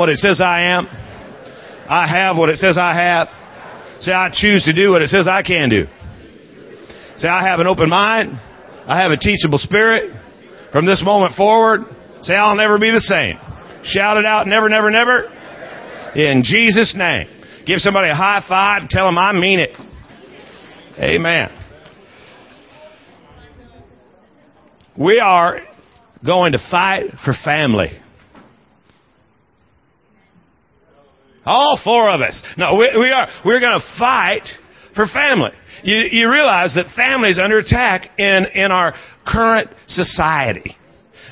what it says I am. I have what it says I have. Say, I choose to do what it says I can do. Say, I have an open mind. I have a teachable spirit. From this moment forward, say, I'll never be the same. Shout it out, never, never, never. In Jesus' name. Give somebody a high five. Tell them I mean it. Amen. We are going to fight for family. All four of us. No, we, we are. We're going to fight for family. You, you realize that family is under attack in, in our current society.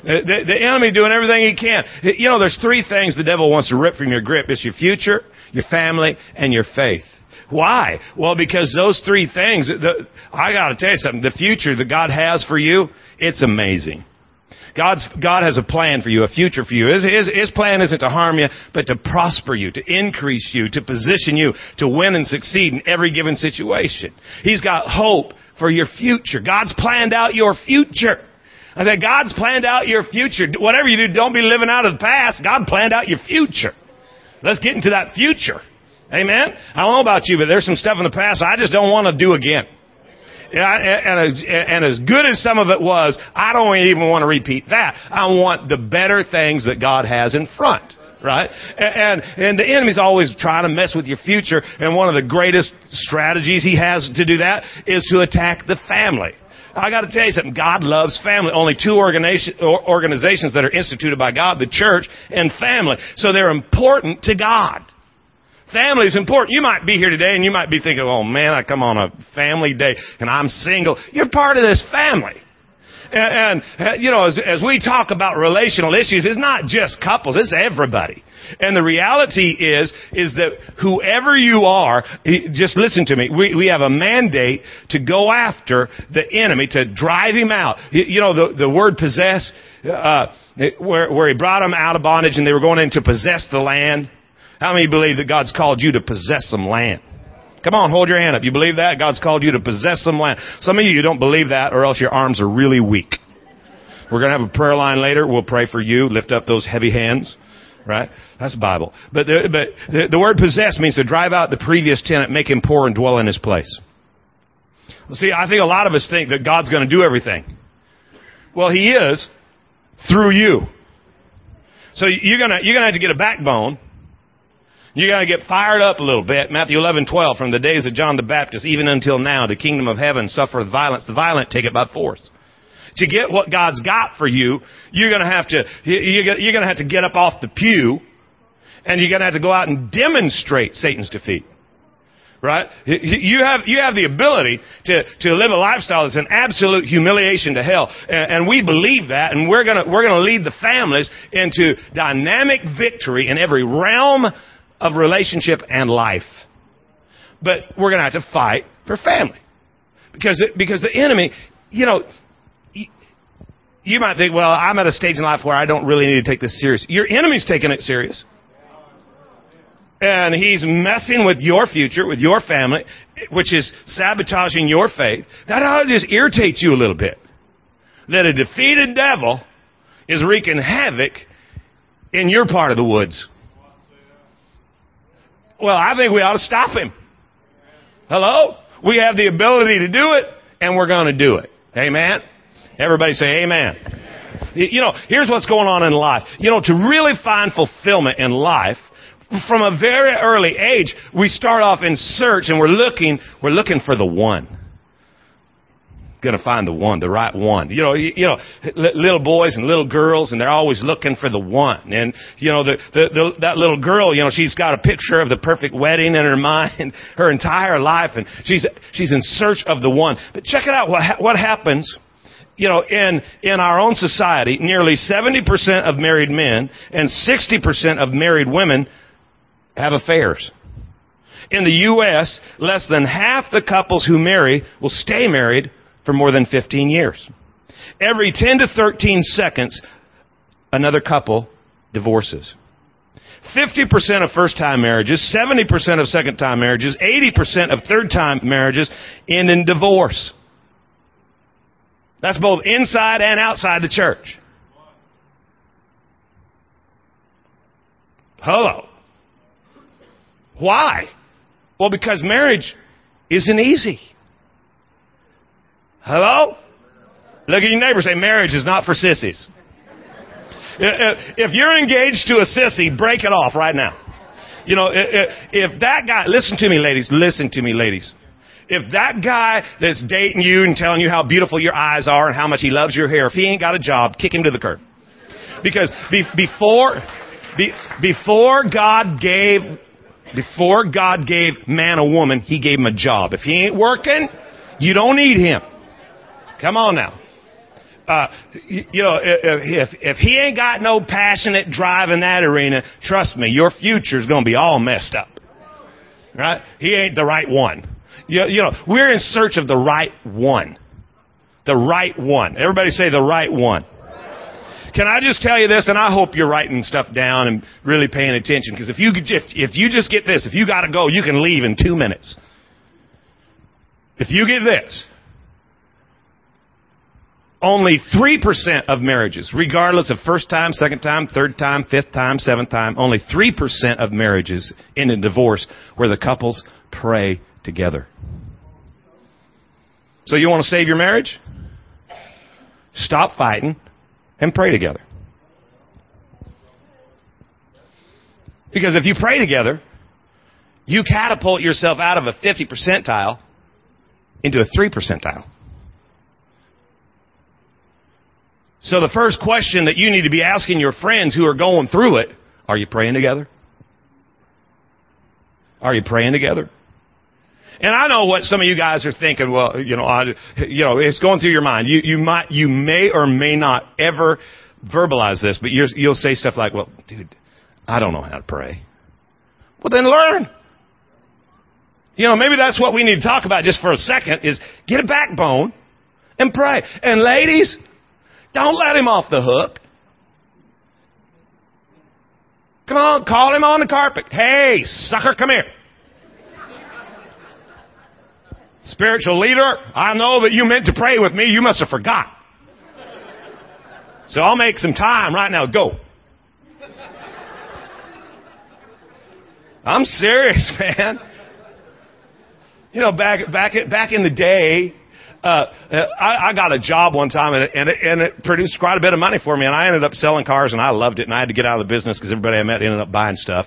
The, the, enemy doing everything he can. You know, there's three things the devil wants to rip from your grip. It's your future, your family, and your faith. Why? Well, because those three things, the, I gotta tell you something, the future that God has for you, it's amazing. God's, God has a plan for you, a future for you. His, his, his plan isn't to harm you, but to prosper you, to increase you, to position you to win and succeed in every given situation. He's got hope for your future. God's planned out your future. I said, God's planned out your future. Whatever you do, don't be living out of the past. God planned out your future. Let's get into that future. Amen? I don't know about you, but there's some stuff in the past I just don't want to do again. And, and as good as some of it was, I don't even want to repeat that. I want the better things that God has in front right? And, and the enemy's always trying to mess with your future, and one of the greatest strategies he has to do that is to attack the family. I got to tell you something. God loves family. Only two organizations that are instituted by God, the church and family. So they're important to God. Family is important. You might be here today and you might be thinking, oh man, I come on a family day and I'm single. You're part of this family. And, and you know, as, as we talk about relational issues, it's not just couples, it's everybody. And the reality is, is that whoever you are, just listen to me, we, we have a mandate to go after the enemy, to drive him out. You know, the, the word possess, uh, where, where he brought them out of bondage and they were going in to possess the land. How many believe that God's called you to possess some land? Come on, hold your hand up. You believe that? God's called you to possess some land. Some of you, you don't believe that or else your arms are really weak. We're going to have a prayer line later. We'll pray for you. Lift up those heavy hands. Right? That's Bible. But the, but the, the word possess means to drive out the previous tenant, make him poor and dwell in his place. See, I think a lot of us think that God's going to do everything. Well, He is through you. So you're gonna, you're gonna have to get a backbone you gotta get fired up a little bit. Matthew 11, 12, from the days of John the Baptist, even until now, the kingdom of heaven suffereth violence. The violent take it by force. To get what God's got for you, you're gonna have to, you're gonna have to get up off the pew, and you're gonna have to go out and demonstrate Satan's defeat. Right? You have, you have the ability to, to live a lifestyle that's an absolute humiliation to hell. And, and we believe that, and we're gonna, we're gonna lead the families into dynamic victory in every realm of relationship and life. But we're going to have to fight for family. Because, because the enemy, you know, you might think, well, I'm at a stage in life where I don't really need to take this serious. Your enemy's taking it serious. And he's messing with your future, with your family, which is sabotaging your faith. That ought to just irritate you a little bit. That a defeated devil is wreaking havoc in your part of the woods. Well, I think we ought to stop him. Hello? We have the ability to do it, and we're going to do it. Amen? Everybody say amen. You know, here's what's going on in life. You know, to really find fulfillment in life, from a very early age, we start off in search and we're looking, we're looking for the one going to find the one, the right one. You know, you, you know, little boys and little girls, and they're always looking for the one. And you know, the, the, the that little girl, you know, she's got a picture of the perfect wedding in her mind, her entire life, and she's she's in search of the one. But check it out. What ha- what happens? You know, in in our own society, nearly seventy percent of married men and sixty percent of married women have affairs. In the U.S., less than half the couples who marry will stay married for more than 15 years. Every 10 to 13 seconds, another couple divorces. 50% of first time marriages, 70% of second time marriages, 80% of third time marriages end in divorce. That's both inside and outside the church. Hello. Why? Well, because marriage isn't easy. Hello? Look at your neighbor say, marriage is not for sissies. If you're engaged to a sissy, break it off right now. You know, if that guy, listen to me ladies, listen to me ladies. If that guy that's dating you and telling you how beautiful your eyes are and how much he loves your hair, if he ain't got a job, kick him to the curb. Because be, before, be, before God gave, before God gave man a woman, he gave him a job. If he ain't working, you don't need him. Come on now. Uh, you, know, if, if he ain't got no passionate drive in that arena, trust me, your future's gonna be all messed up. Right? He ain't the right one. You, you know, we're in search of the right one. The right one. Everybody say the right one. Can I just tell you this, and I hope you're writing stuff down and really paying attention, because if you, if, if you just get this, if you gotta go, you can leave in two minutes. If you get this, only 3% of marriages, regardless of first time, second time, third time, fifth time, seventh time, only 3% of marriages end in divorce where the couples pray together. So you want to save your marriage? Stop fighting and pray together. Because if you pray together, you catapult yourself out of a 50 percentile into a 3 percentile. So the first question that you need to be asking your friends who are going through it, are you praying together? Are you praying together? And I know what some of you guys are thinking. Well, you know, I, you know, it's going through your mind. You, you might, you may or may not ever verbalize this, but you'll say stuff like, "Well, dude, I don't know how to pray." Well, then learn. You know, maybe that's what we need to talk about just for a second is get a backbone and pray. And ladies, don't let him off the hook. Come on, call him on the carpet. Hey, sucker, come here. Spiritual leader, I know that you meant to pray with me. You must have forgot. So I'll make some time right now. Go. I'm serious, man. You know, back back back in the day, uh, I, I got a job one time and it, and, it, and it produced quite a bit of money for me, and I ended up selling cars, and I loved it, and I had to get out of the business because everybody I met ended up buying stuff.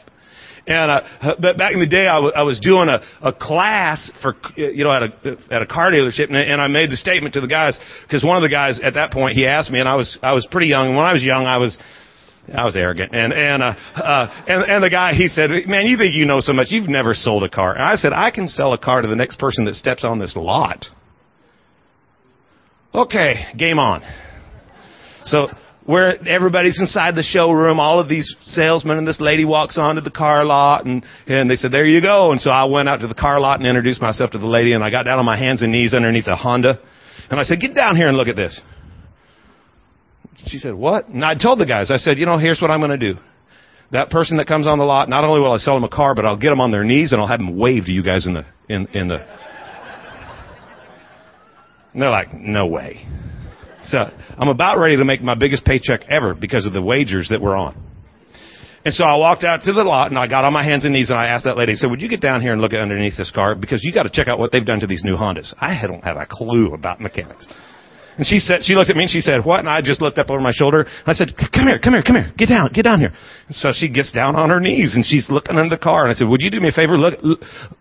And uh, but back in the day, I, w- I was doing a, a class for you know at a at a car dealership, and, and I made the statement to the guys because one of the guys at that point he asked me, and I was I was pretty young. When I was young, I was I was arrogant, and and uh, uh, and and the guy he said, "Man, you think you know so much? You've never sold a car." And I said, "I can sell a car to the next person that steps on this lot." Okay, game on. So where everybody's inside the showroom, all of these salesmen, and this lady walks onto the car lot, and, and they said, there you go. And so I went out to the car lot and introduced myself to the lady, and I got down on my hands and knees underneath a Honda, and I said, get down here and look at this. She said, what? And I told the guys, I said, you know, here's what I'm going to do. That person that comes on the lot, not only will I sell them a car, but I'll get them on their knees and I'll have them wave to you guys in the, in, in the, and they're like, no way. So I'm about ready to make my biggest paycheck ever because of the wagers that we're on. And so I walked out to the lot and I got on my hands and knees and I asked that lady, I said, would you get down here and look underneath this car? Because you got to check out what they've done to these new Hondas. I don't have a clue about mechanics. And she said, she looked at me and she said, what? And I just looked up over my shoulder. And I said, come here, come here, come here. Get down, get down here. And so she gets down on her knees and she's looking under the car. And I said, would you do me a favor? Look,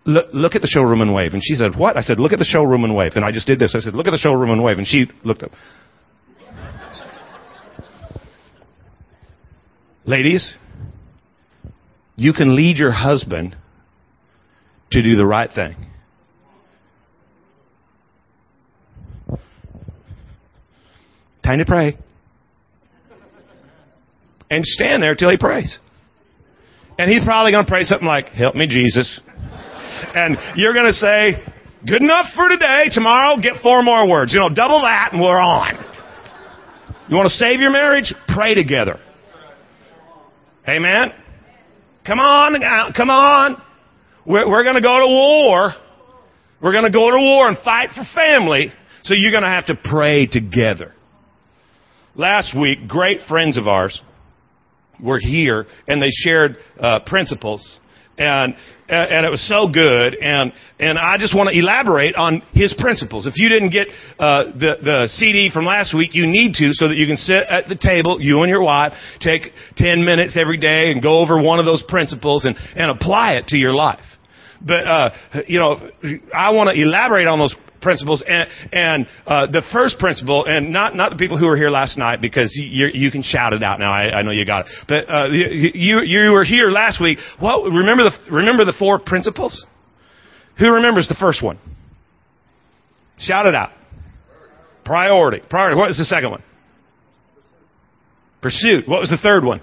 look, look at the showroom and wave. And she said, what? I said, look at the showroom and wave. And I just did this. I said, look at the showroom and wave. And she looked up. Ladies, you can lead your husband to do the right thing. Time to pray. And stand there till he prays. And he's probably going to pray something like, Help me, Jesus. And you're going to say, Good enough for today. Tomorrow, get four more words. You know, double that and we're on. You want to save your marriage? Pray together. Amen? Come on, uh, come on. We're, we're going to go to war. We're going to go to war and fight for family. So you're going to have to pray together. Last week, great friends of ours were here and they shared uh, principles and and it was so good and and I just want to elaborate on his principles. If you didn't get uh, the the CD from last week, you need to so that you can sit at the table, you and your wife, take 10 minutes every day and go over one of those principles and and apply it to your life. But uh, you know, I want to elaborate on those principles. And, and uh, the first principle, and not not the people who were here last night, because you you can shout it out now. I, I know you got it. But uh, you you were here last week. What remember the remember the four principles? Who remembers the first one? Shout it out. Priority. Priority. What was the second one? Pursuit. What was the third one?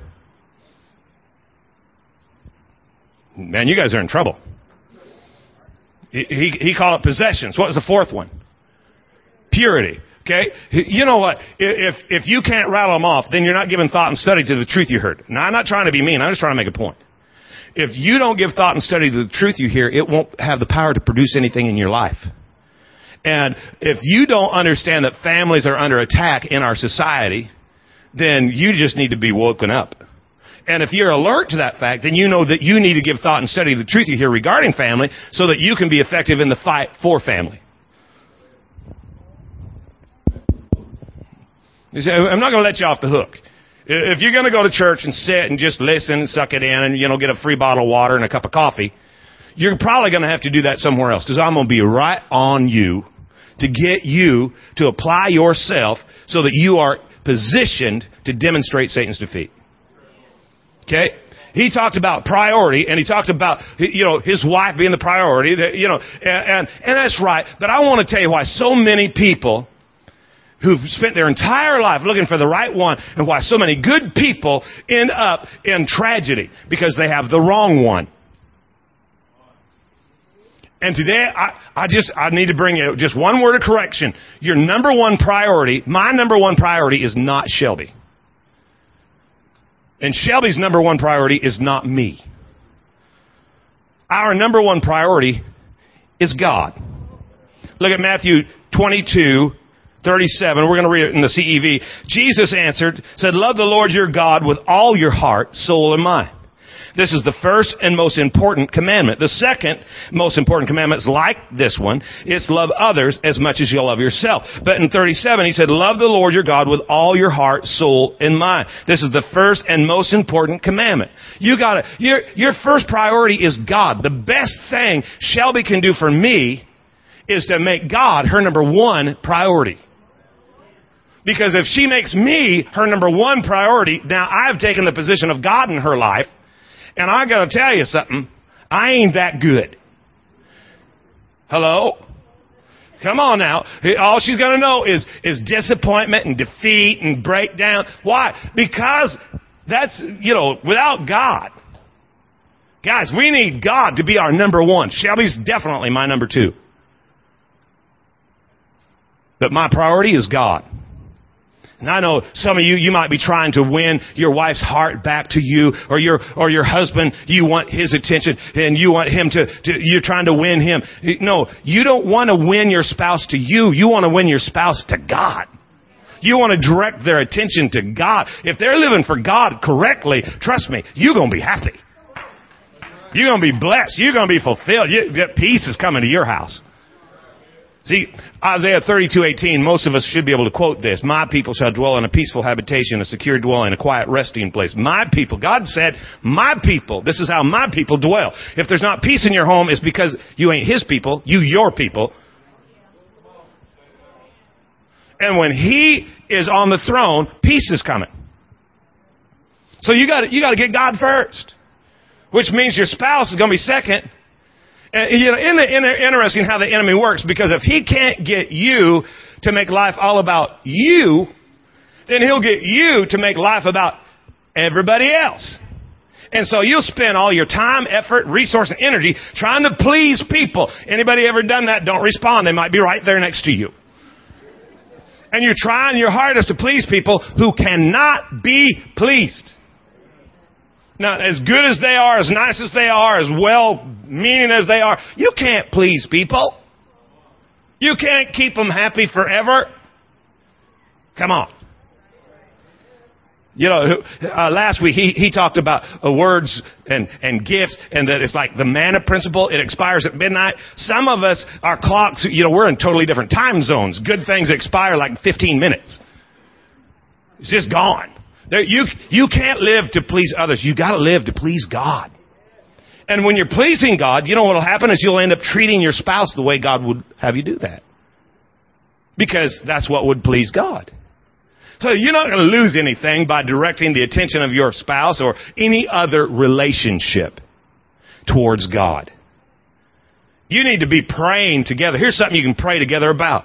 Man, you guys are in trouble. He, he, called it possessions. What was the fourth one? Purity. Okay? You know what? If, if you can't rattle them off, then you're not giving thought and study to the truth you heard. Now, I'm not trying to be mean. I'm just trying to make a point. If you don't give thought and study to the truth you hear, it won't have the power to produce anything in your life. And if you don't understand that families are under attack in our society, then you just need to be woken up. And if you're alert to that fact, then you know that you need to give thought and study the truth you hear regarding family so that you can be effective in the fight for family. Say, I'm not going to let you off the hook. If you're going to go to church and sit and just listen and suck it in and, you know, get a free bottle of water and a cup of coffee, you're probably going to have to do that somewhere else because I'm going to be right on you to get you to apply yourself so that you are positioned to demonstrate Satan's defeat. Okay? He talked about priority and he talked about, you know, his wife being the priority, that, you know, and, and, and that's right. But I want to tell you why so many people who've spent their entire life looking for the right one and why so many good people end up in tragedy because they have the wrong one. And today, I, I just, I need to bring you just one word of correction. Your number one priority, my number one priority is not Shelby. And Shelby's number one priority is not me. Our number one priority is God. Look at Matthew 22, 37. We're going to read it in the CEV. Jesus answered, said, Love the Lord your God with all your heart, soul, and mind. This is the first and most important commandment. The second most important commandment is like this one. It's love others as much as you love yourself. But in 37, he said, love the Lord your God with all your heart, soul, and mind. This is the first and most important commandment. You gotta, your, your first priority is God. The best thing Shelby can do for me is to make God her number one priority. Because if she makes me her number one priority, now I've taken the position of God in her life, and I gotta tell you something. I ain't that good. Hello? Come on now. All she's gonna know is, is disappointment and defeat and breakdown. Why? Because that's, you know, without God. Guys, we need God to be our number one. Shelby's definitely my number two. But my priority is God. And I know some of you, you might be trying to win your wife's heart back to you, or your, or your husband, you want his attention, and you want him to, to you're trying to win him. No, you don't want to win your spouse to you, you want to win your spouse to God. You want to direct their attention to God. If they're living for God correctly, trust me, you're going to be happy. You're going to be blessed. You're going to be fulfilled. You, peace is coming to your house. See, Isaiah 32:18, most of us should be able to quote this. My people shall dwell in a peaceful habitation, a secure dwelling, a quiet resting place. My people, God said, my people, this is how my people dwell. If there's not peace in your home, it's because you ain't his people, you your people. And when he is on the throne, peace is coming. So you got you got to get God first, which means your spouse is going to be second, Uh, you know, interesting how the enemy works? Because if he can't get you to make life all about you, then he'll get you to make life about everybody else. And so you'll spend all your time, effort, resource, and energy trying to please people. Anybody ever done that? Don't respond. They might be right there next to you. And you're trying your hardest to please people who cannot be pleased. Now, as good as they are, as nice as they are, as well meaning as they are, you can't please people. You can't keep them happy forever. Come on. You know, uh, last week he, he talked about uh, words and, and gifts and that it's like the manna principle. It expires at midnight. Some of us, our clocks, you know, we're in totally different time zones. Good things expire like 15 minutes. It's just gone. You, you can't live to please others. You gotta live to please God. And when you're pleasing God, you know what'll happen is you'll end up treating your spouse the way God would have you do that. Because that's what would please God. So you're not going to lose anything by directing the attention of your spouse or any other relationship towards God. You need to be praying together. Here's something you can pray together about.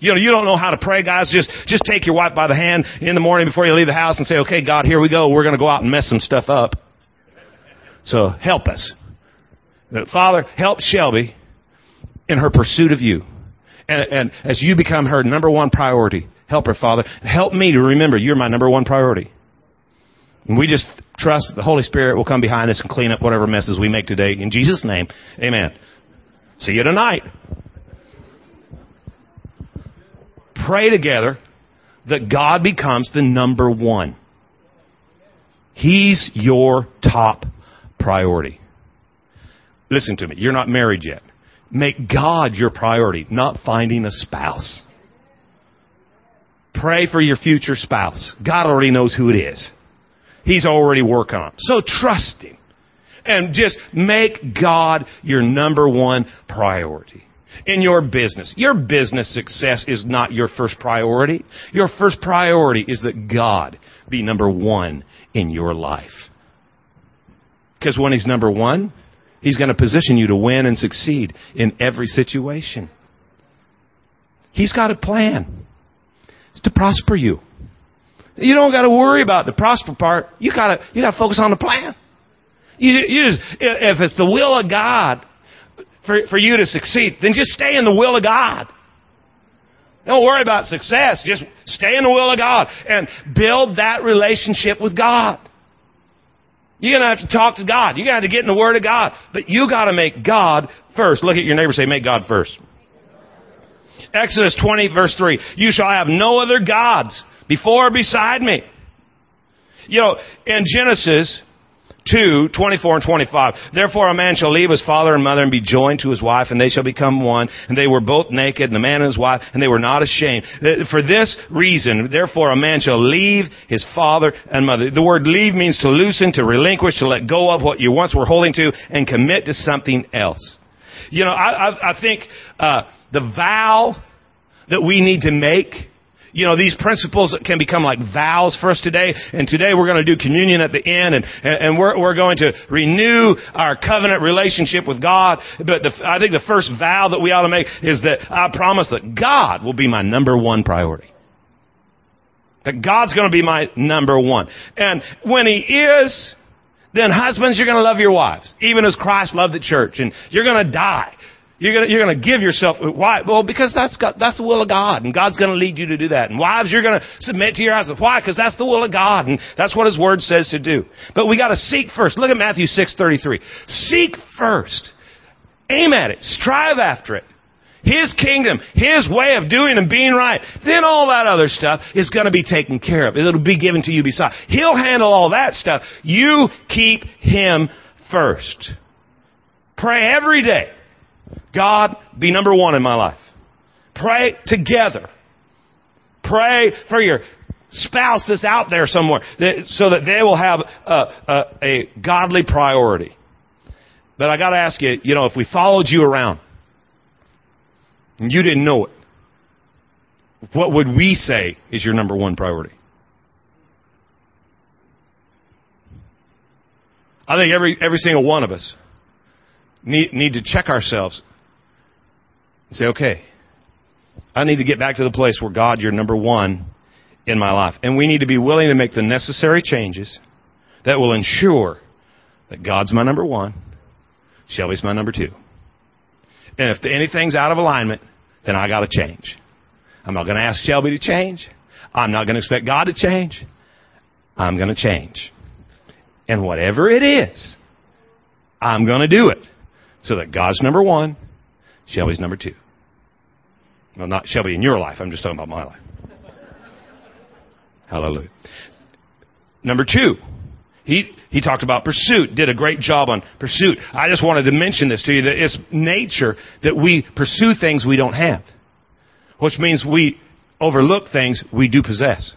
You know, you don't know how to pray, guys. Just, just take your wife by the hand in the morning before you leave the house and say, okay, God, here we go. We're going to go out and mess some stuff up. So help us. Father, help Shelby in her pursuit of you. And, and as you become her number one priority, help her, Father. Help me to remember you're my number one priority. And we just trust the Holy Spirit will come behind us and clean up whatever messes we make today. In Jesus' name, amen. See you tonight. Pray together that God becomes the number one. He's your top priority. Listen to me. You're not married yet. Make God your priority, not finding a spouse. Pray for your future spouse. God already knows who it is. He's already working on it. So trust Him. And just make God your number one priority. In your business. Your business success is not your first priority. Your first priority is that God be number one in your life. Because when He's number one, He's going to position you to win and succeed in every situation. He's got a plan. It's to prosper you. You don't got to worry about the prosper part. You got to you got to focus on the plan. You, you just, if it's the will of God for, for you to succeed, then just stay in the will of God. Don't worry about success. Just stay in the will of God and build that relationship with God. You're going to have to talk to God. You're going to have to get in the Word of God. But you got to make God first. Look at your neighbor say, make God first. Exodus 20 verse 3. You shall have no other gods before or beside me. You know, in Genesis, 2, 24 and 25. Therefore a man shall leave his father and mother and be joined to his wife, and they shall become one. And they were both naked, and the man and his wife, and they were not ashamed. For this reason, therefore a man shall leave his father and mother. The word leave means to loosen, to relinquish, to let go of what you once were holding to, and commit to something else. You know, I, I, I think uh, the vow that we need to make you know, these principles can become like vows for us today. And today we're going to do communion at the end and, and we're, we're going to renew our covenant relationship with God. But the, I think the first vow that we ought to make is that I promise that God will be my number one priority. That God's going to be my number one. And when He is, then husbands, you're going to love your wives, even as Christ loved the church. And you're going to die you're gonna, you're gonna give yourself, why? Well, because that's, that's the will of God, and God's gonna lead you to do that. And wives, you're gonna submit to your husband. Why? Because that's the will of God, and that's what His Word says to do. But we gotta seek first. Look at Matthew 6.33. Seek first. Aim at it. Strive after it. His kingdom, His way of doing and being right. Then all that other stuff is going to be taken care of. It'll be given to you beside. He'll handle all that stuff. You keep Him first. Pray every day. God, be number one in my life. Pray together. Pray for your spouse that's out there somewhere so that they will have a, a, a godly priority. But I got to ask you, you know, if we followed you around and you didn't know it, what would we say is your number one priority? I think every, every single one of us need, need to check ourselves and say, okay, I need to get back to the place where God, you're number one in my life. And we need to be willing to make the necessary changes that will ensure that God's my number one, Shelby's my number two. And if anything's out of alignment, then I gotta change. I'm not gonna ask Shelby to change. I'm not gonna expect God to change. I'm gonna change. And whatever it is, I'm gonna do it. So that God's number one, Shelby's number two. Well, not Shelby in your life. I'm just talking about my life. Hallelujah. Number two, he, he talked about pursuit, did a great job on pursuit. I just wanted to mention this to you that it's nature that we pursue things we don't have, which means we overlook things we do possess.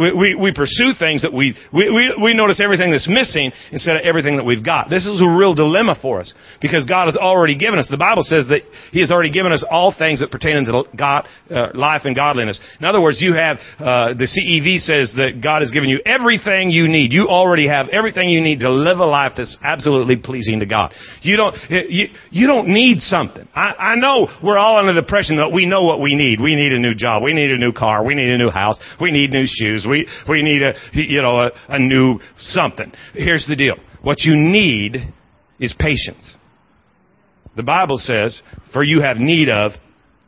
We, we, we pursue things that we, we, we, we notice everything that's missing instead of everything that we've got. This is a real dilemma for us because God has already given us. The Bible says that He has already given us all things that pertain unto God, uh, life and godliness. In other words, you have, uh, the CEV says that God has given you everything you need. You already have everything you need to live a life that's absolutely pleasing to God. You don't, you, you don't need something. I, I know we're all under the impression that we know what we need. We need a new job. We need a new car. We need a new house. We need new shoes. We, we need a, you know, a, a new something. Here's the deal. What you need is patience. The Bible says, for you have need of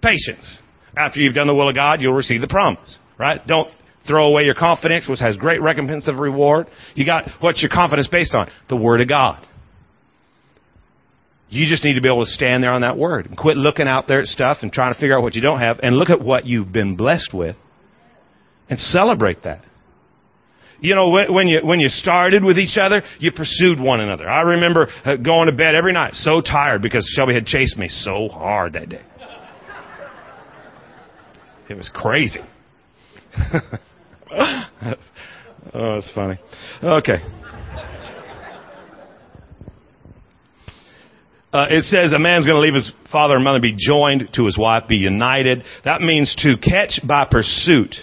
patience. After you've done the will of God, you'll receive the promise. Right? Don't throw away your confidence, which has great recompense of reward. You got, what's your confidence based on? The Word of God. You just need to be able to stand there on that Word and quit looking out there at stuff and trying to figure out what you don't have and look at what you've been blessed with and celebrate that. You know, when, you, when you started with each other, you pursued one another. I remember uh, going to bed every night so tired because Shelby had chased me so hard that day. It was crazy. oh, that's funny. Okay. Uh, it says a man's going to leave his father and mother, be joined to his wife, be united. That means to catch by pursuit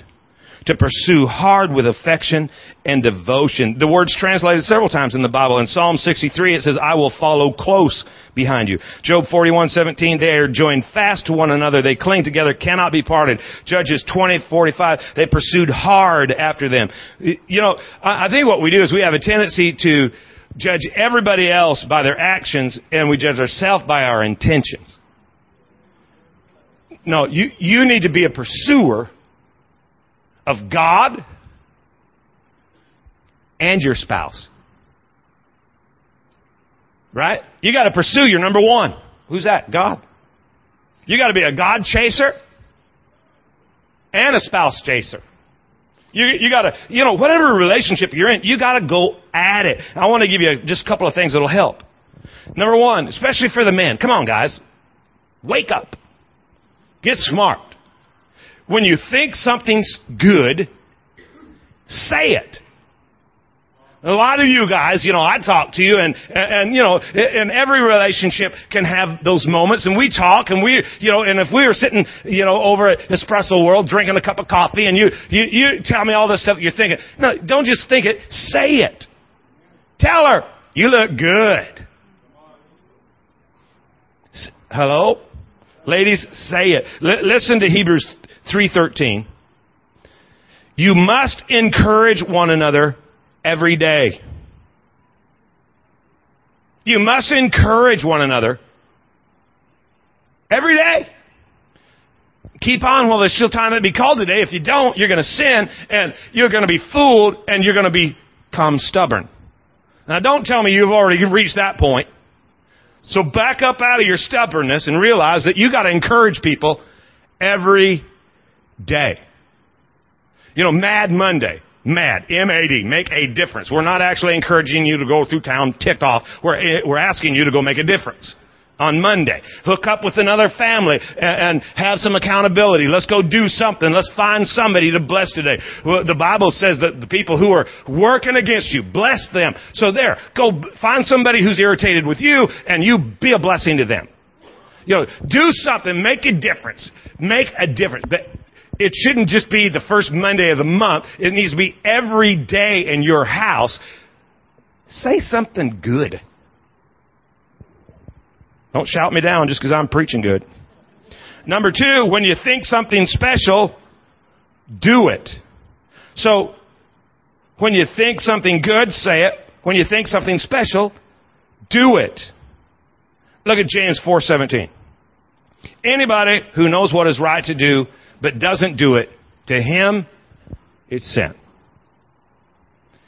to pursue hard with affection and devotion. The word's translated several times in the Bible. In Psalm 63, it says, I will follow close behind you. Job 41, 17, they are joined fast to one another. They cling together, cannot be parted. Judges 20, 45, they pursued hard after them. You know, I think what we do is we have a tendency to judge everybody else by their actions and we judge ourselves by our intentions. No, you, you need to be a pursuer of God and your spouse. Right? You got to pursue your number one. Who's that? God. You got to be a God chaser and a spouse chaser. You, you gotta, you know, whatever relationship you're in, you gotta go at it. I want to give you just a couple of things that'll help. Number one, especially for the men, come on guys, wake up. Get smart. When you think something's good, say it. A lot of you guys, you know, I talk to you and, and, you know, and every relationship can have those moments and we talk and we, you know, and if we were sitting, you know, over at Espresso World drinking a cup of coffee and you, you, you tell me all this stuff you're thinking. No, don't just think it, say it. Tell her, you look good. Hello? Ladies, say it. L- listen to Hebrews 3:13. You must encourage one another every day. You must encourage one another every day. Keep on while there's still time to be called today. If you don't, you're going to sin and you're going to be fooled and you're going to become stubborn. Now don't tell me you've already reached that point. So back up out of your stubbornness and realize that you got to encourage people every day. You know, Mad Monday. MAD, M-A-D, make a difference. We're not actually encouraging you to go through town ticked off. We're, eh, we're asking you to go make a difference on Monday. Hook up with another family and, and, have some accountability. Let's go do something. Let's find somebody to bless today. Well, the Bible says that the people who are working against you, bless them. So there, go find somebody who's irritated with you and you be a blessing to them. You know, do something, make a difference. Make a difference it shouldn't just be the first Monday of the month. It needs to be every day in your house. Say something good. Don't shout me down just because I'm preaching good. Number two, when you think something special, do it. So, when you think something good, say it. When you think something special, do it. Look at James 4:17. Anybody who knows what is right to do but doesn't do it, to him, it's sin.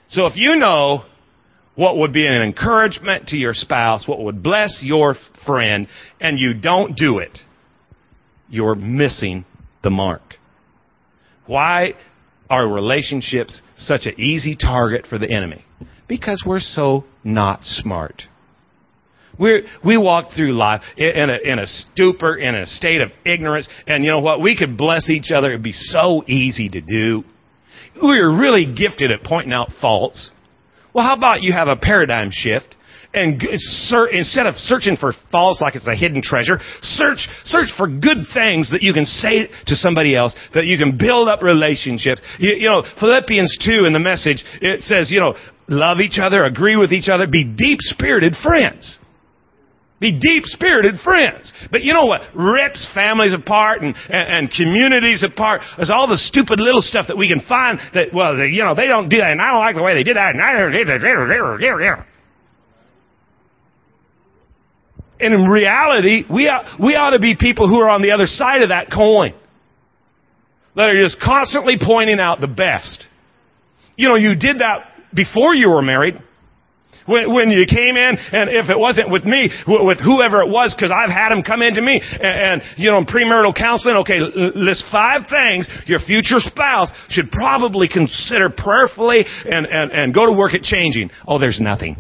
So if you know what would be an encouragement to your spouse, what would bless your friend, and you don't do it, you're missing the mark. Why are relationships such an easy target for the enemy? Because we're so not smart. We we walk through life in a, in a stupor, in a state of ignorance, and you know what? We could bless each other. It'd be so easy to do. We're really gifted at pointing out faults. Well, how about you have a paradigm shift and instead of searching for faults like it's a hidden treasure, search search for good things that you can say to somebody else, that you can build up relationships. You, you know, Philippians two in the message it says, you know, love each other, agree with each other, be deep spirited friends. Be deep spirited friends. But you know what rips families apart and, and, and, communities apart is all the stupid little stuff that we can find that, well, they, you know, they don't do that and I don't like the way they did that and I and in reality, we we ought to be people who are on the other side of that coin. That are just constantly pointing out the best. You know, you did that before you were married. When, when you came in, and if it wasn't with me, with whoever it was, because I've had them come into me, and, and you know, premarital counseling, okay, list five things your future spouse should probably consider prayerfully and, and, and go to work at changing. Oh, there's nothing.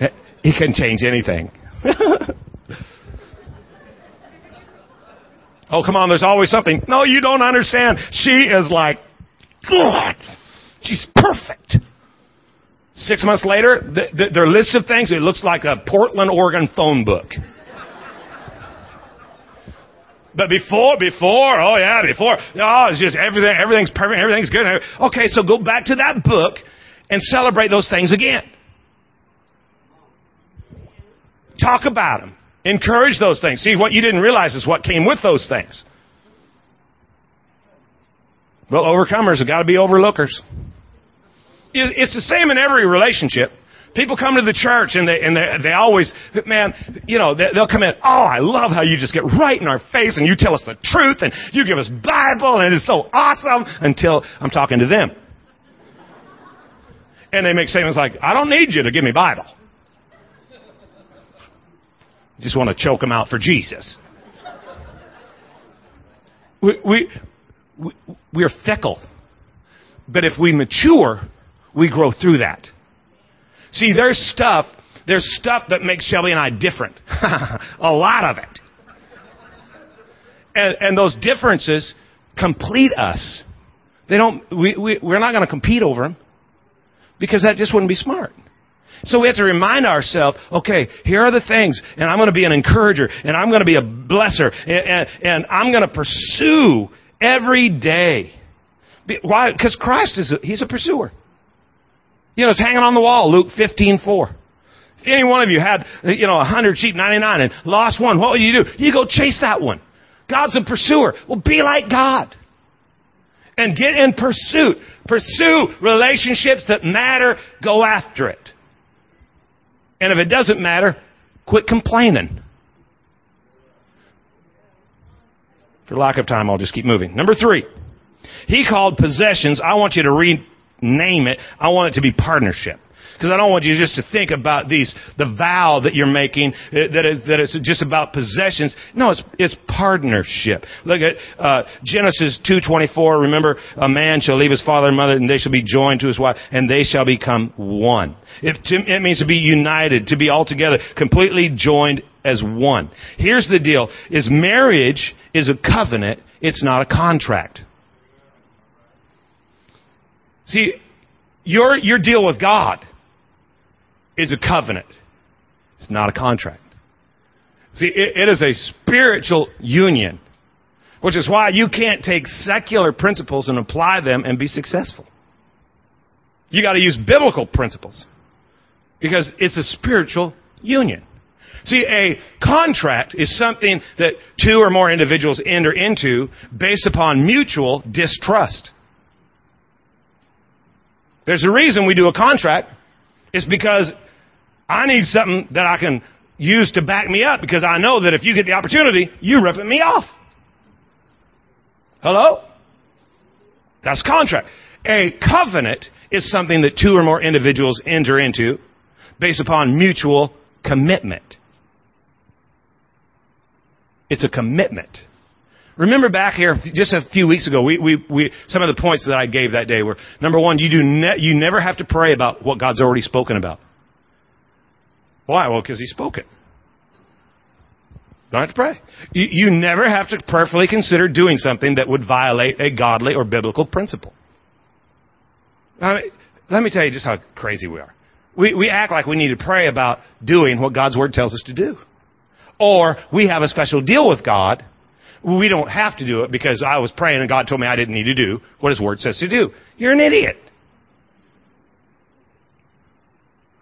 Eh, he can change anything. oh, come on, there's always something. No, you don't understand. She is like, God, she's perfect. Six months later, the, the, their list of things, it looks like a Portland, Oregon phone book. But before, before, oh yeah, before, oh, it's just everything, everything's perfect, everything's good. Okay, so go back to that book and celebrate those things again. Talk about them. Encourage those things. See, what you didn't realize is what came with those things. Well, overcomers have got to be overlookers. It's the same in every relationship. People come to the church and they and they, they always, man, you know, they, will come in. Oh, I love how you just get right in our face and you tell us the truth and you give us Bible and it is so awesome. Until I'm talking to them, and they make statements like, "I don't need you to give me Bible." I Just want to choke them out for Jesus. We, we, we, we're fickle. But if we mature, we grow through that. See, there's stuff, there's stuff that makes Shelby and I different. A lot of it. And, and those differences complete us. They don't, we, we, we're not going to compete over them because that just wouldn't be smart. So we have to remind ourselves, okay, here are the things, and I'm going to be an encourager, and I'm going to be a blesser, and, and, and I'm going to pursue every day. Why? Because Christ is, a, he's a pursuer. You know, it's hanging on the wall, Luke 15, 4. If any one of you had, you know, a hundred sheep, 99, and lost one, what would you do? You go chase that one. God's a pursuer. Well, be like God. And get in pursuit. Pursue relationships that matter. Go after it. And if it doesn't matter, quit complaining. For lack of time, I'll just keep moving. Number three, he called possessions, I want you to rename it, I want it to be partnership. Because I don't want you just to think about these, the vow that you're making, uh, that, is, that it's just about possessions. No, it's, it's partnership. Look at uh, Genesis 2.24. Remember, a man shall leave his father and mother, and they shall be joined to his wife, and they shall become one. It, it means to be united, to be altogether, completely joined as one. Here's the deal, is marriage is a covenant, it's not a contract. See, your, your deal with God is a covenant. It's not a contract. See, it, it is a spiritual union, which is why you can't take secular principles and apply them and be successful. You got to use biblical principles because it's a spiritual union. See, a contract is something that two or more individuals enter into based upon mutual distrust. There's a reason we do a contract. It's because I need something that I can use to back me up because I know that if you get the opportunity, you're ripping me off. Hello? That's contract. A covenant is something that two or more individuals enter into based upon mutual commitment. It's a commitment. Remember back here just a few weeks ago, we, we, we, some of the points that I gave that day were number one, you do ne- you never have to pray about what God's already spoken about. Why? Well, because He spoke it. Don't have to pray. You, you never have to prayerfully consider doing something that would violate a godly or biblical principle. I mean, let me tell you just how crazy we are. We, we act like we need to pray about doing what God's Word tells us to do. Or we have a special deal with God. We don't have to do it because I was praying and God told me I didn't need to do what His Word says to do. You're an idiot.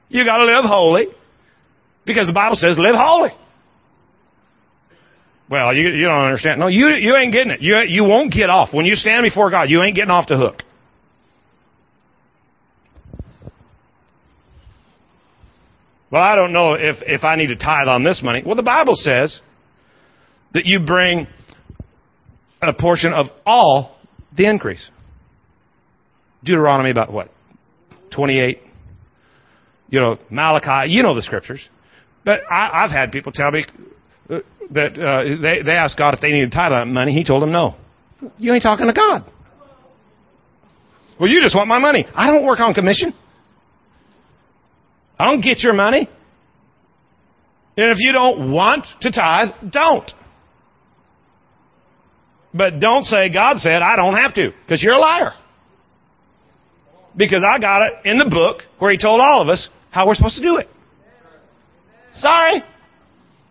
You gotta live holy because the Bible says live holy. Well, you, you don't understand. No, you, you ain't getting it. You, you won't get off. When you stand before God, you ain't getting off the hook. Well, I don't know if, if I need to tithe on this money. Well, the Bible says that you bring a portion of all the increase. Deuteronomy about what? 28. You know, Malachi. You know the scriptures. But I, I've had people tell me uh, that uh, they, they asked God if they needed to tithe on money. He told them no. You ain't talking to God. Well, you just want my money. I don't work on commission. I don't get your money. And if you don't want to tithe, don't. But don't say, God said, I don't have to, because you're a liar. Because I got it in the book where He told all of us how we're supposed to do it. Sorry.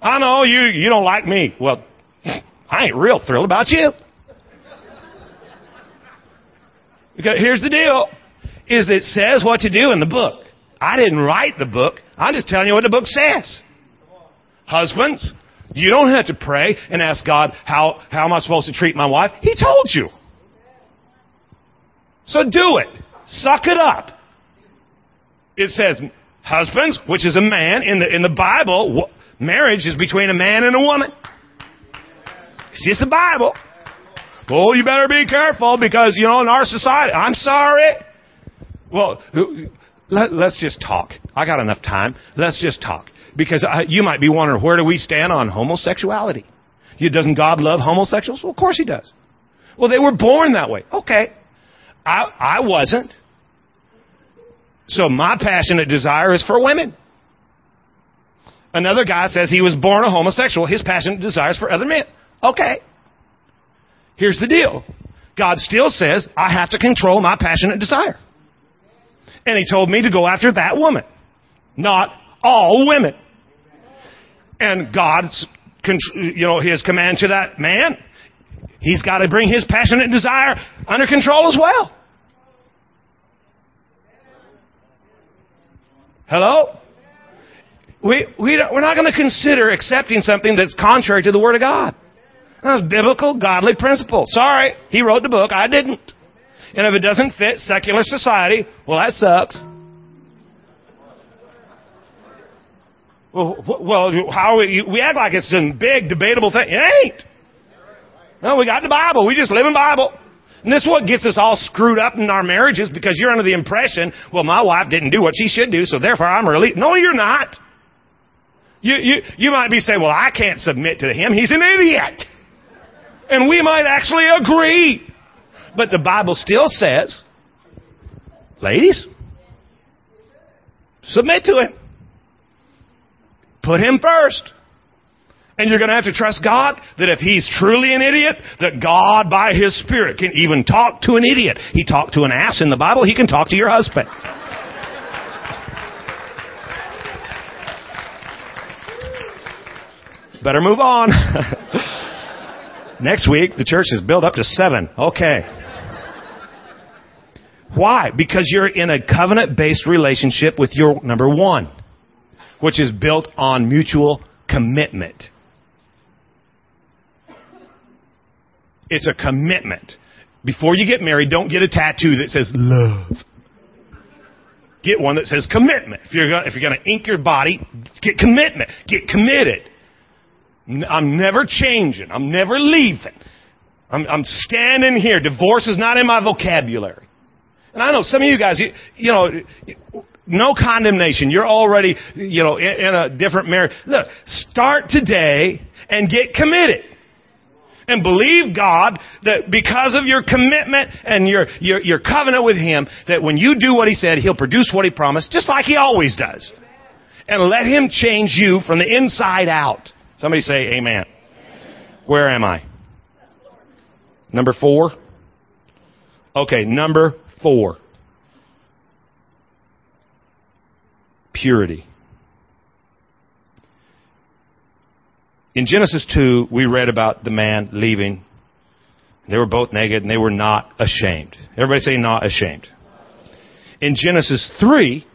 I know you, you don't like me. Well, I ain't real thrilled about you. Because here's the deal, is it says what to do in the book. I didn't write the book. I'm just telling you what the book says. Husbands, you don't have to pray and ask God, how, how am I supposed to treat my wife? He told you. So do it. Suck it up. It says, husbands, which is a man, in the, in the Bible, marriage is between a man and a woman. It's just the Bible. Oh, you better be careful because, you know, in our society, I'm sorry. Well, let, us just talk. I got enough time. Let's just talk. Because I, you might be wondering, where do we stand on homosexuality? You, doesn't God love homosexuals? Well, of course He does. Well, they were born that way. Okay. I, I wasn't. So my passionate desire is for women. Another guy says he was born a homosexual. His passionate desire is for other men. Okay. Here's the deal. God still says I have to control my passionate desire. And he told me to go after that woman, not all women. And God's, you know, his command to that man, he's got to bring his passionate desire under control as well. Hello? We, we we're not going to consider accepting something that's contrary to the Word of God. That's biblical, godly principle. Sorry, he wrote the book, I didn't. And if it doesn't fit secular society, well, that sucks. Well, well how we, we act like it's some big debatable thing. It ain't. No, we got the Bible. We just live in Bible. And this is what gets us all screwed up in our marriages because you're under the impression, well, my wife didn't do what she should do, so therefore I'm really. No, you're not. You, you, you might be saying, well, I can't submit to him. He's an idiot. And we might actually agree. But the Bible still says, ladies, submit to him. Put him first. And you're going to have to trust God that if he's truly an idiot, that God by his Spirit can even talk to an idiot. He talked to an ass in the Bible, he can talk to your husband. Better move on. Next week, the church is built up to seven. Okay. Why? Because you're in a covenant based relationship with your number one, which is built on mutual commitment. It's a commitment. Before you get married, don't get a tattoo that says love. Get one that says commitment. If you're gonna, if you're going to ink your body, get commitment. Get committed. I'm never changing. I'm never leaving. I'm, I'm standing here. Divorce is not in my vocabulary. And I know some of you guys, you, you know, no condemnation. You're already, you know, in, in a different marriage. Look, start today and get committed. and believe God that because of your commitment and your, your, your covenant with Him, that when you do what He said, He'll produce what He promised, just like He always does. And let Him change you from the inside out. Somebody say amen. Where am I? Number four? Okay, number four. Purity. In Genesis 2, we read about the man leaving. They were both naked and they were not ashamed. Everybody say not ashamed. In Genesis 3,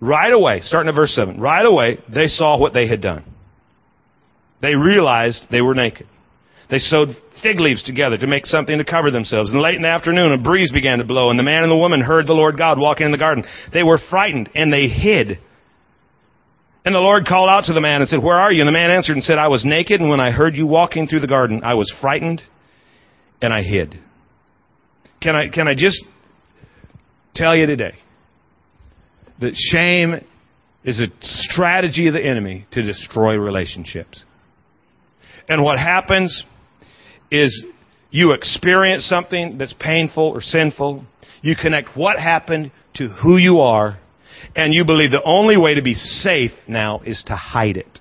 right away, starting at verse 7, right away, they saw what they had done. They realized they were naked. They sewed fig leaves together to make something to cover themselves. And late in the afternoon, a breeze began to blow, and the man and the woman heard the Lord God walking in the garden. They were frightened, and they hid. And the Lord called out to the man and said, Where are you? And the man answered and said, I was naked, and when I heard you walking through the garden, I was frightened, and I hid. Can I, can I just tell you today that shame is a strategy of the enemy to destroy relationships. And what happens is you experience something that's painful or sinful. You connect what happened to who you are. And you believe the only way to be safe now is to hide it.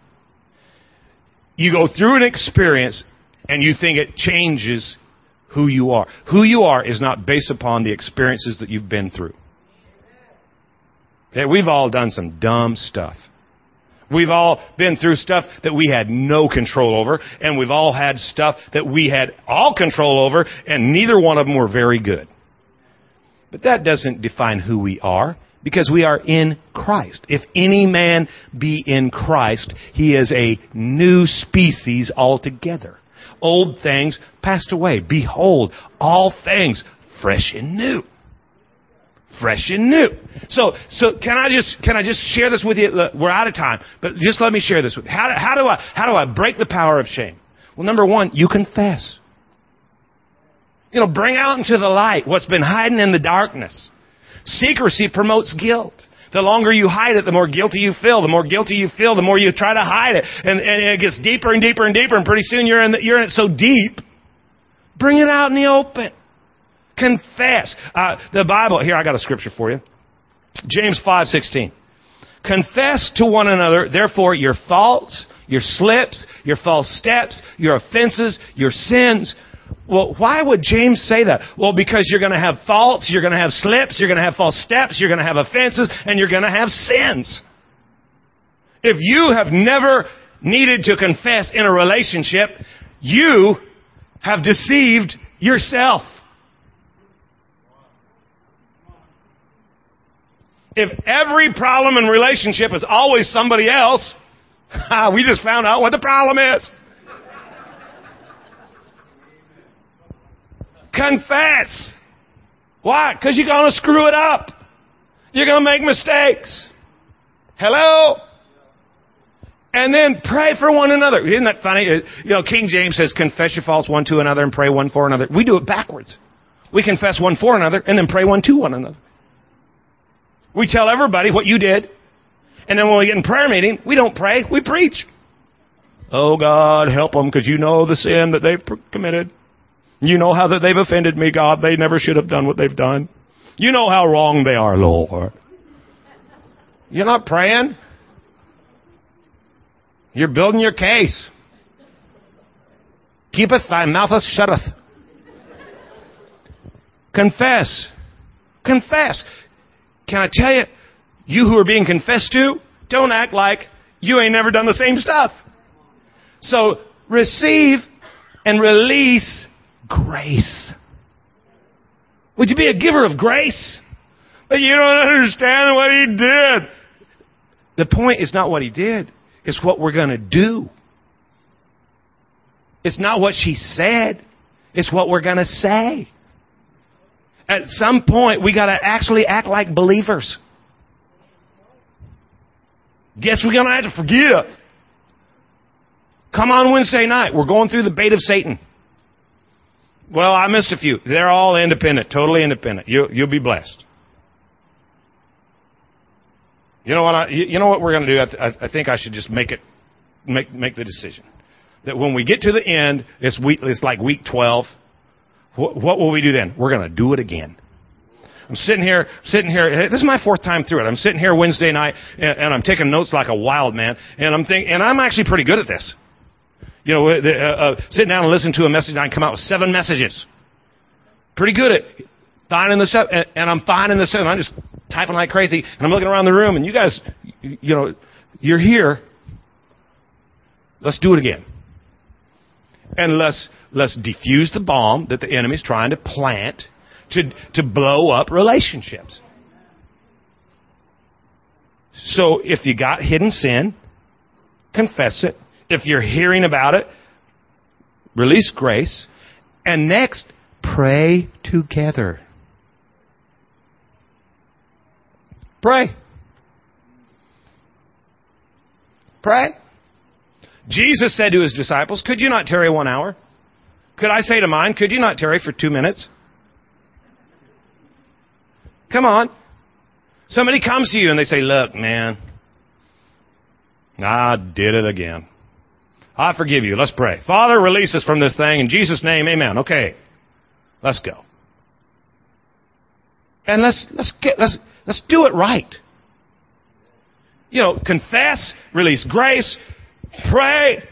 You go through an experience and you think it changes who you are. Who you are is not based upon the experiences that you've been through. We've all done some dumb stuff. We've all been through stuff that we had no control over, and we've all had stuff that we had all control over, and neither one of them were very good. But that doesn't define who we are, because we are in Christ. If any man be in Christ, he is a new species altogether. Old things passed away. Behold, all things fresh and new fresh and new. So, so can I just can I just share this with you? Look, we're out of time, but just let me share this with you. How, do, how do I how do I break the power of shame? Well, number one, you confess. You know, bring out into the light what's been hiding in the darkness. Secrecy promotes guilt. The longer you hide it, the more guilty you feel. The more guilty you feel, the more you try to hide it, and, and it gets deeper and deeper and deeper. And pretty soon you're in the, you're in it so deep. Bring it out in the open. Confess. Uh, the Bible, here I got a scripture for you. James 5:16. Confess to one another, therefore, your faults, your slips, your false steps, your offenses, your sins. Well, why would James say that? Well, because you're going to have faults, you're going to have slips, you're going to have false steps, you're going to have offenses, and you're going to have sins. If you have never needed to confess in a relationship, you have deceived yourself. If every problem in relationship is always somebody else, we just found out what the problem is. Confess. Why? Because you're going to screw it up. You're going to make mistakes. Hello? And then pray for one another. Isn't that funny? Uh, you know, King James says, confess your faults one to another and pray one for another. We do it backwards. We confess one for another and then pray one to one another. We tell everybody what you did. And then when we get in prayer meeting, we don't pray, we preach. Oh God, help them because you know the sin that they've committed. You know how that they've offended me, God. They never should have done what they've done. You know how wrong they are, Lord. You're not praying. You're building your case. Keepeth thy mouth shutteth. Confess. Confess. Can I tell you, you who are being confessed to, don't act like you ain't never done the same stuff. So receive and release grace. Would you be a giver of grace? But you don't understand what he did. The point is not what he did. It's what we're going to do. It's not what she said. It's what we're going to say. At some point, we got to actually act like believers. Guess we're going to have to forgive. Come on Wednesday night. We're going through the bait of Satan. Well, I missed a few. They're all independent, totally independent. You, you'll be blessed. You know what? I, you know what we're going to do? I, th- I think I should just make it, make make the decision. that when we get to the end, it's week, it's like week 12. What, what will we do then? We're going to do it again. I'm sitting here, sitting here. This is my fourth time through it. I'm sitting here Wednesday night, and, and I'm taking notes like a wild man. And I'm thinking, and I'm actually pretty good at this. You know, uh, uh, sitting down and listening to a message, and I come out with seven messages. Pretty good at finding the seven, and, and I'm finding the seven. I'm just typing like crazy, and I'm looking around the room, and you guys, you know, you're here. Let's do it again. And let's let's defuse the bomb that the enemy's trying to plant to, to blow up relationships. So if you got hidden sin, confess it. If you're hearing about it, release grace. And next, pray together. Pray. Pray. Jesus said to his disciples, Could you not tarry one hour? Could I say to mine, Could you not tarry for two minutes? Come on. Somebody comes to you and they say, Look, man, I did it again. I forgive you. Let's pray. Father, release us from this thing. In Jesus' name, amen. Okay. Let's go. And let's, let's get, let's, let's do it right. You know, confess, release grace, pray,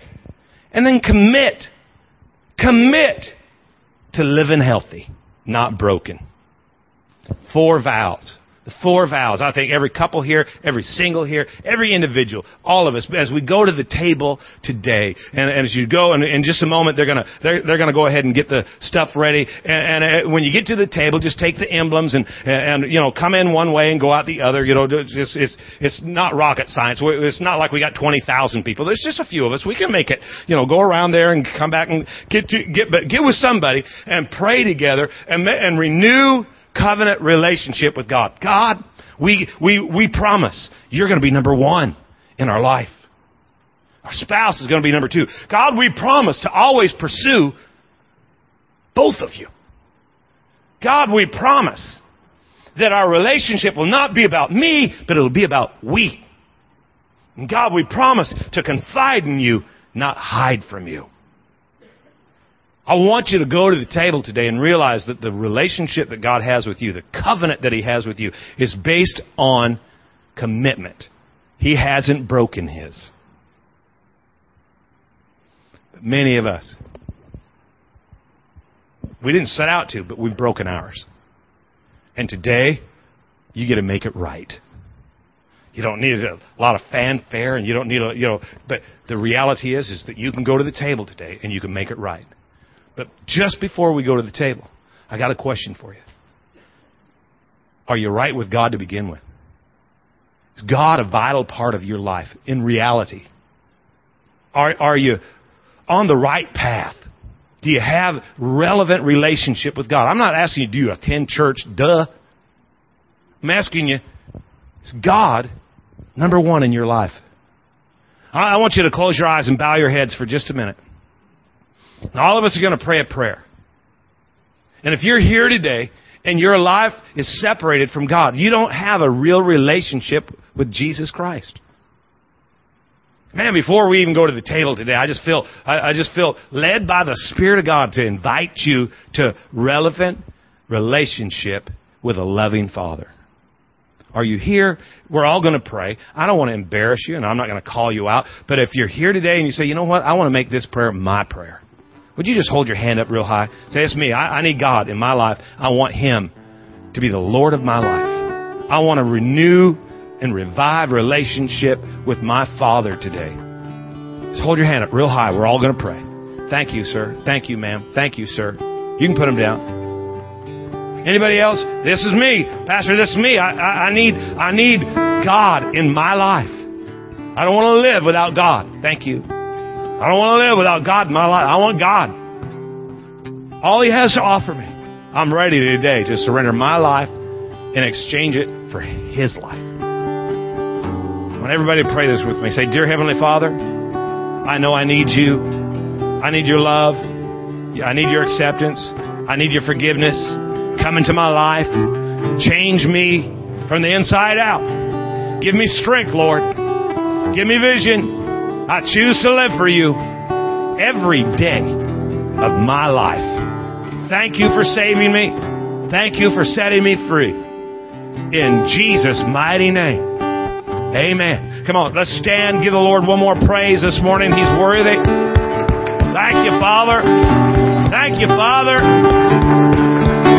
and then commit. Commit to living healthy, not broken. Four vows. Four vows. I think every couple here, every single here, every individual, all of us, as we go to the table today, and, and as you go, and in just a moment, they're gonna they're, they're gonna go ahead and get the stuff ready. And, and uh, when you get to the table, just take the emblems and and you know come in one way and go out the other. You know, it's it's it's not rocket science. It's not like we got twenty thousand people. There's just a few of us. We can make it. You know, go around there and come back and get to get but get with somebody and pray together and and renew covenant relationship with God. God, we, we, we promise you're going to be number one in our life. Our spouse is going to be number two. God, we promise to always pursue both of you. God, we promise that our relationship will not be about me, but it'll be about we. And God, we promise to confide in you, not hide from you. I want you to go to the table today and realize that the relationship that God has with you, the covenant that He has with you, is based on commitment. He hasn't broken His. Many of us, we didn't set out to, but we've broken ours. And today, you get to make it right. You don't need a lot of fanfare and you don't need a, you know, but the reality is, is that you can go to the table today and you can make it right. But just before we go to the table, I got a question for you. Are you right with God to begin with? Is God a vital part of your life in reality? Are, are you on the right path? Do you have relevant relationship with God? I'm not asking you, do you attend church? Duh. I'm asking you, is God number one in your life? I want you to close your eyes and bow your heads for just a minute. All of us are going to pray a prayer. And if you're here today and your life is separated from God, you don't have a real relationship with Jesus Christ. Man, before we even go to the table today, I just feel I, I just feel led by the Spirit of God to invite you to relevant relationship with a loving Father. Are you here? We're all going to pray. I don't want to embarrass you, and I'm not going to call you out. But if you're here today and you say, you know what, I want to make this prayer my prayer. Would you just hold your hand up real high? Say, it's me. I, I need God in my life. I want Him to be the Lord of my life. I want to renew and revive relationship with my Father today. Just hold your hand up real high. We're all going to pray. Thank you, sir. Thank you, ma'am. Thank you, sir. You can put them down. Anybody else? This is me, Pastor. This is me. I, I, I need I need God in my life. I don't want to live without God. Thank you. I don't want to live without God in my life. I want God. All He has to offer me. I'm ready today to surrender my life and exchange it for His life. I want everybody to pray this with me. Say, Dear Heavenly Father, I know I need you. I need your love. I need your acceptance. I need your forgiveness. Come into my life. Change me from the inside out. Give me strength, Lord. Give me vision. I choose to live for you. every day of my life. Thank you for saving me. Thank you for setting me free. In Jesus' mighty name. Amen. Come on, let's stand. Give the Lord one more praise this morning. He's worthy. Thank you, Father. Thank you, Father.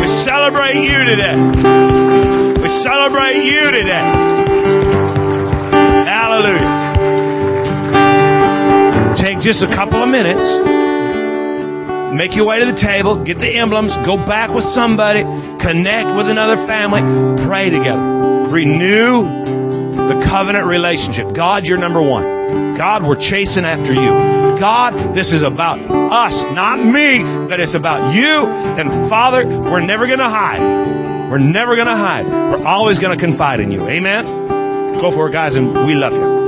We celebrate you today. We celebrate you today. Hallelujah. Take just a couple of minutes. Make your way to the table, get the emblems, go back with somebody, connect with another family, pray together. Renew the covenant relationship. God, you're number one. God, we're chasing after you. God, this is about us, not me, but it's about you. And Father, we're never going to hide. We're never going to hide. We're always going to confide in you. Amen? Go for it, guys, and we love you.